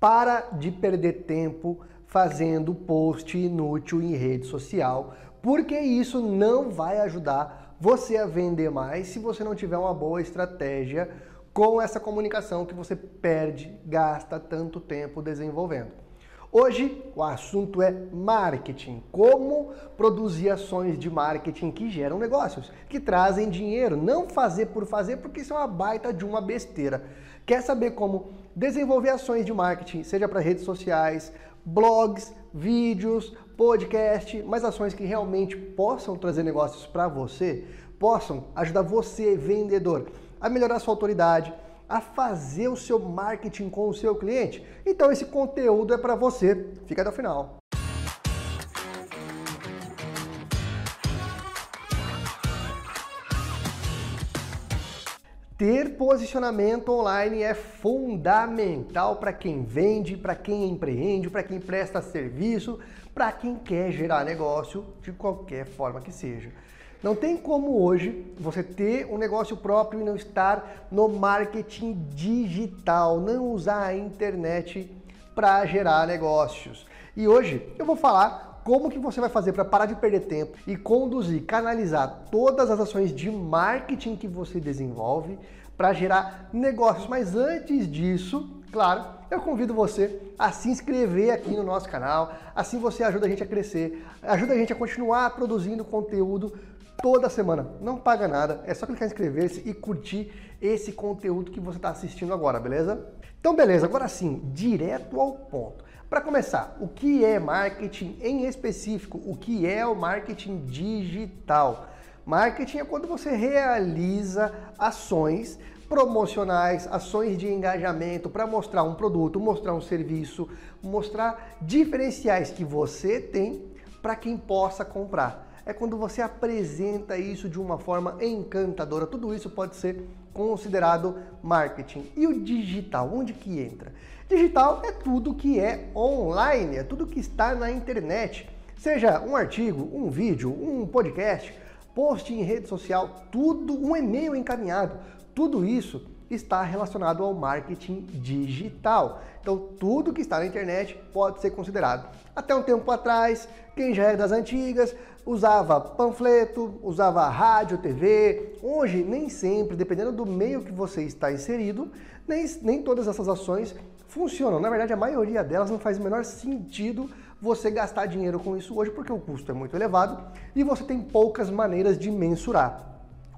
Para de perder tempo fazendo post inútil em rede social, porque isso não vai ajudar você a vender mais se você não tiver uma boa estratégia com essa comunicação que você perde, gasta tanto tempo desenvolvendo. Hoje o assunto é marketing, como produzir ações de marketing que geram negócios, que trazem dinheiro, não fazer por fazer, porque isso é uma baita de uma besteira. Quer saber como desenvolver ações de marketing, seja para redes sociais, blogs, vídeos, podcast, mas ações que realmente possam trazer negócios para você, possam ajudar você, vendedor, a melhorar sua autoridade, a fazer o seu marketing com o seu cliente? Então esse conteúdo é para você. Fica até o final. Ter posicionamento online é fundamental para quem vende, para quem empreende, para quem presta serviço, para quem quer gerar negócio de qualquer forma que seja. Não tem como hoje você ter um negócio próprio e não estar no marketing digital, não usar a internet para gerar negócios. E hoje eu vou falar como que você vai fazer para parar de perder tempo e conduzir, canalizar todas as ações de marketing que você desenvolve para gerar negócios. Mas antes disso, claro, eu convido você a se inscrever aqui no nosso canal. Assim você ajuda a gente a crescer, ajuda a gente a continuar produzindo conteúdo toda semana. Não paga nada, é só clicar em inscrever-se e curtir esse conteúdo que você está assistindo agora, beleza? Então, beleza, agora sim, direto ao ponto. Para começar, o que é marketing em específico? O que é o marketing digital? Marketing é quando você realiza ações promocionais, ações de engajamento para mostrar um produto, mostrar um serviço, mostrar diferenciais que você tem para quem possa comprar é quando você apresenta isso de uma forma encantadora. Tudo isso pode ser considerado marketing. E o digital, onde que entra? Digital é tudo que é online, é tudo que está na internet. Seja um artigo, um vídeo, um podcast, post em rede social, tudo, um e-mail encaminhado, tudo isso está relacionado ao marketing digital. Então, tudo que está na internet pode ser considerado. Até um tempo atrás, quem já é das antigas usava panfleto, usava rádio, TV. Hoje, nem sempre, dependendo do meio que você está inserido, nem, nem todas essas ações funcionam. Na verdade, a maioria delas não faz o menor sentido você gastar dinheiro com isso hoje, porque o custo é muito elevado e você tem poucas maneiras de mensurar.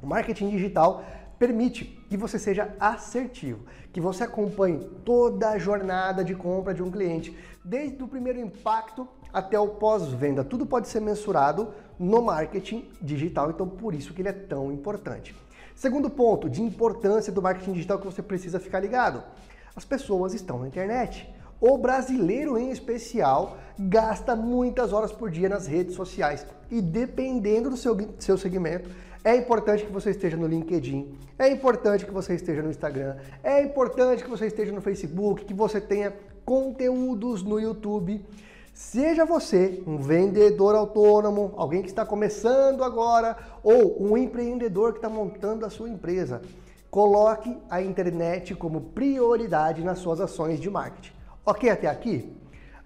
O marketing digital permite que você seja assertivo, que você acompanhe toda a jornada de compra de um cliente, desde o primeiro impacto até o pós-venda. Tudo pode ser mensurado no marketing digital, então por isso que ele é tão importante. Segundo ponto de importância do marketing digital que você precisa ficar ligado. As pessoas estão na internet. O brasileiro, em especial, gasta muitas horas por dia nas redes sociais e, dependendo do seu, seu segmento, é importante que você esteja no LinkedIn, é importante que você esteja no Instagram, é importante que você esteja no Facebook, que você tenha conteúdos no YouTube. Seja você um vendedor autônomo, alguém que está começando agora, ou um empreendedor que está montando a sua empresa, coloque a internet como prioridade nas suas ações de marketing. Ok até aqui?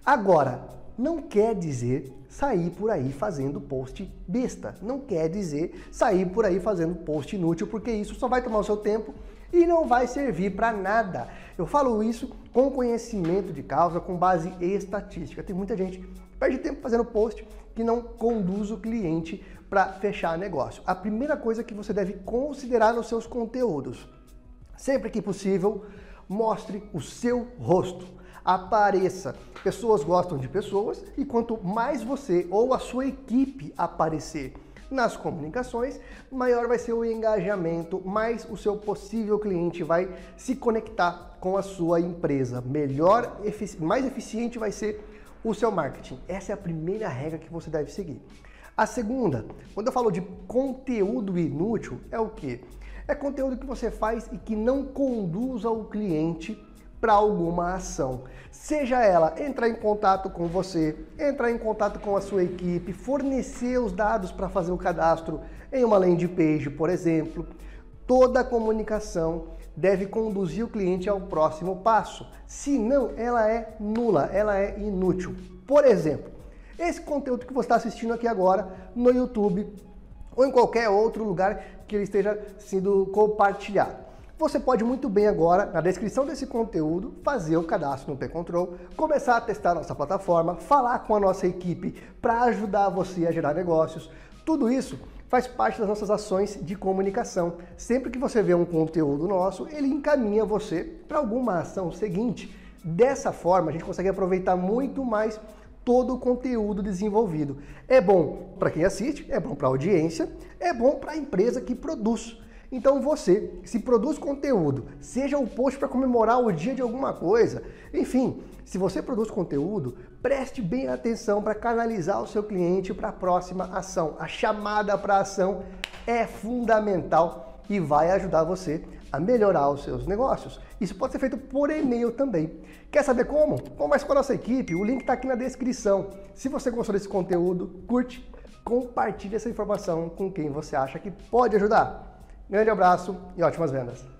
Agora, não quer dizer sair por aí fazendo post besta. Não quer dizer sair por aí fazendo post inútil, porque isso só vai tomar o seu tempo e não vai servir para nada. Eu falo isso com conhecimento de causa, com base estatística. Tem muita gente que perde tempo fazendo post que não conduz o cliente para fechar negócio. A primeira coisa que você deve considerar nos seus conteúdos, sempre que possível, mostre o seu rosto apareça. Pessoas gostam de pessoas e quanto mais você ou a sua equipe aparecer nas comunicações, maior vai ser o engajamento, mais o seu possível cliente vai se conectar com a sua empresa. Melhor, mais eficiente vai ser o seu marketing. Essa é a primeira regra que você deve seguir. A segunda, quando eu falo de conteúdo inútil, é o que? É conteúdo que você faz e que não conduza o cliente para alguma ação. Seja ela entrar em contato com você, entrar em contato com a sua equipe, fornecer os dados para fazer o cadastro em uma landing page, por exemplo. Toda comunicação deve conduzir o cliente ao próximo passo. Se não, ela é nula, ela é inútil. Por exemplo, esse conteúdo que você está assistindo aqui agora no YouTube ou em qualquer outro lugar que ele esteja sendo compartilhado. Você pode muito bem agora, na descrição desse conteúdo, fazer o cadastro no P-Control, começar a testar nossa plataforma, falar com a nossa equipe para ajudar você a gerar negócios. Tudo isso faz parte das nossas ações de comunicação. Sempre que você vê um conteúdo nosso, ele encaminha você para alguma ação seguinte. Dessa forma, a gente consegue aproveitar muito mais todo o conteúdo desenvolvido. É bom para quem assiste, é bom para a audiência, é bom para a empresa que produz. Então você, se produz conteúdo, seja um post para comemorar o dia de alguma coisa, enfim, se você produz conteúdo, preste bem atenção para canalizar o seu cliente para a próxima ação. A chamada para ação é fundamental e vai ajudar você a melhorar os seus negócios. Isso pode ser feito por e-mail também. Quer saber como? Converse com a nossa equipe, o link está aqui na descrição. Se você gostou desse conteúdo, curte, compartilhe essa informação com quem você acha que pode ajudar. Grande abraço e ótimas vendas!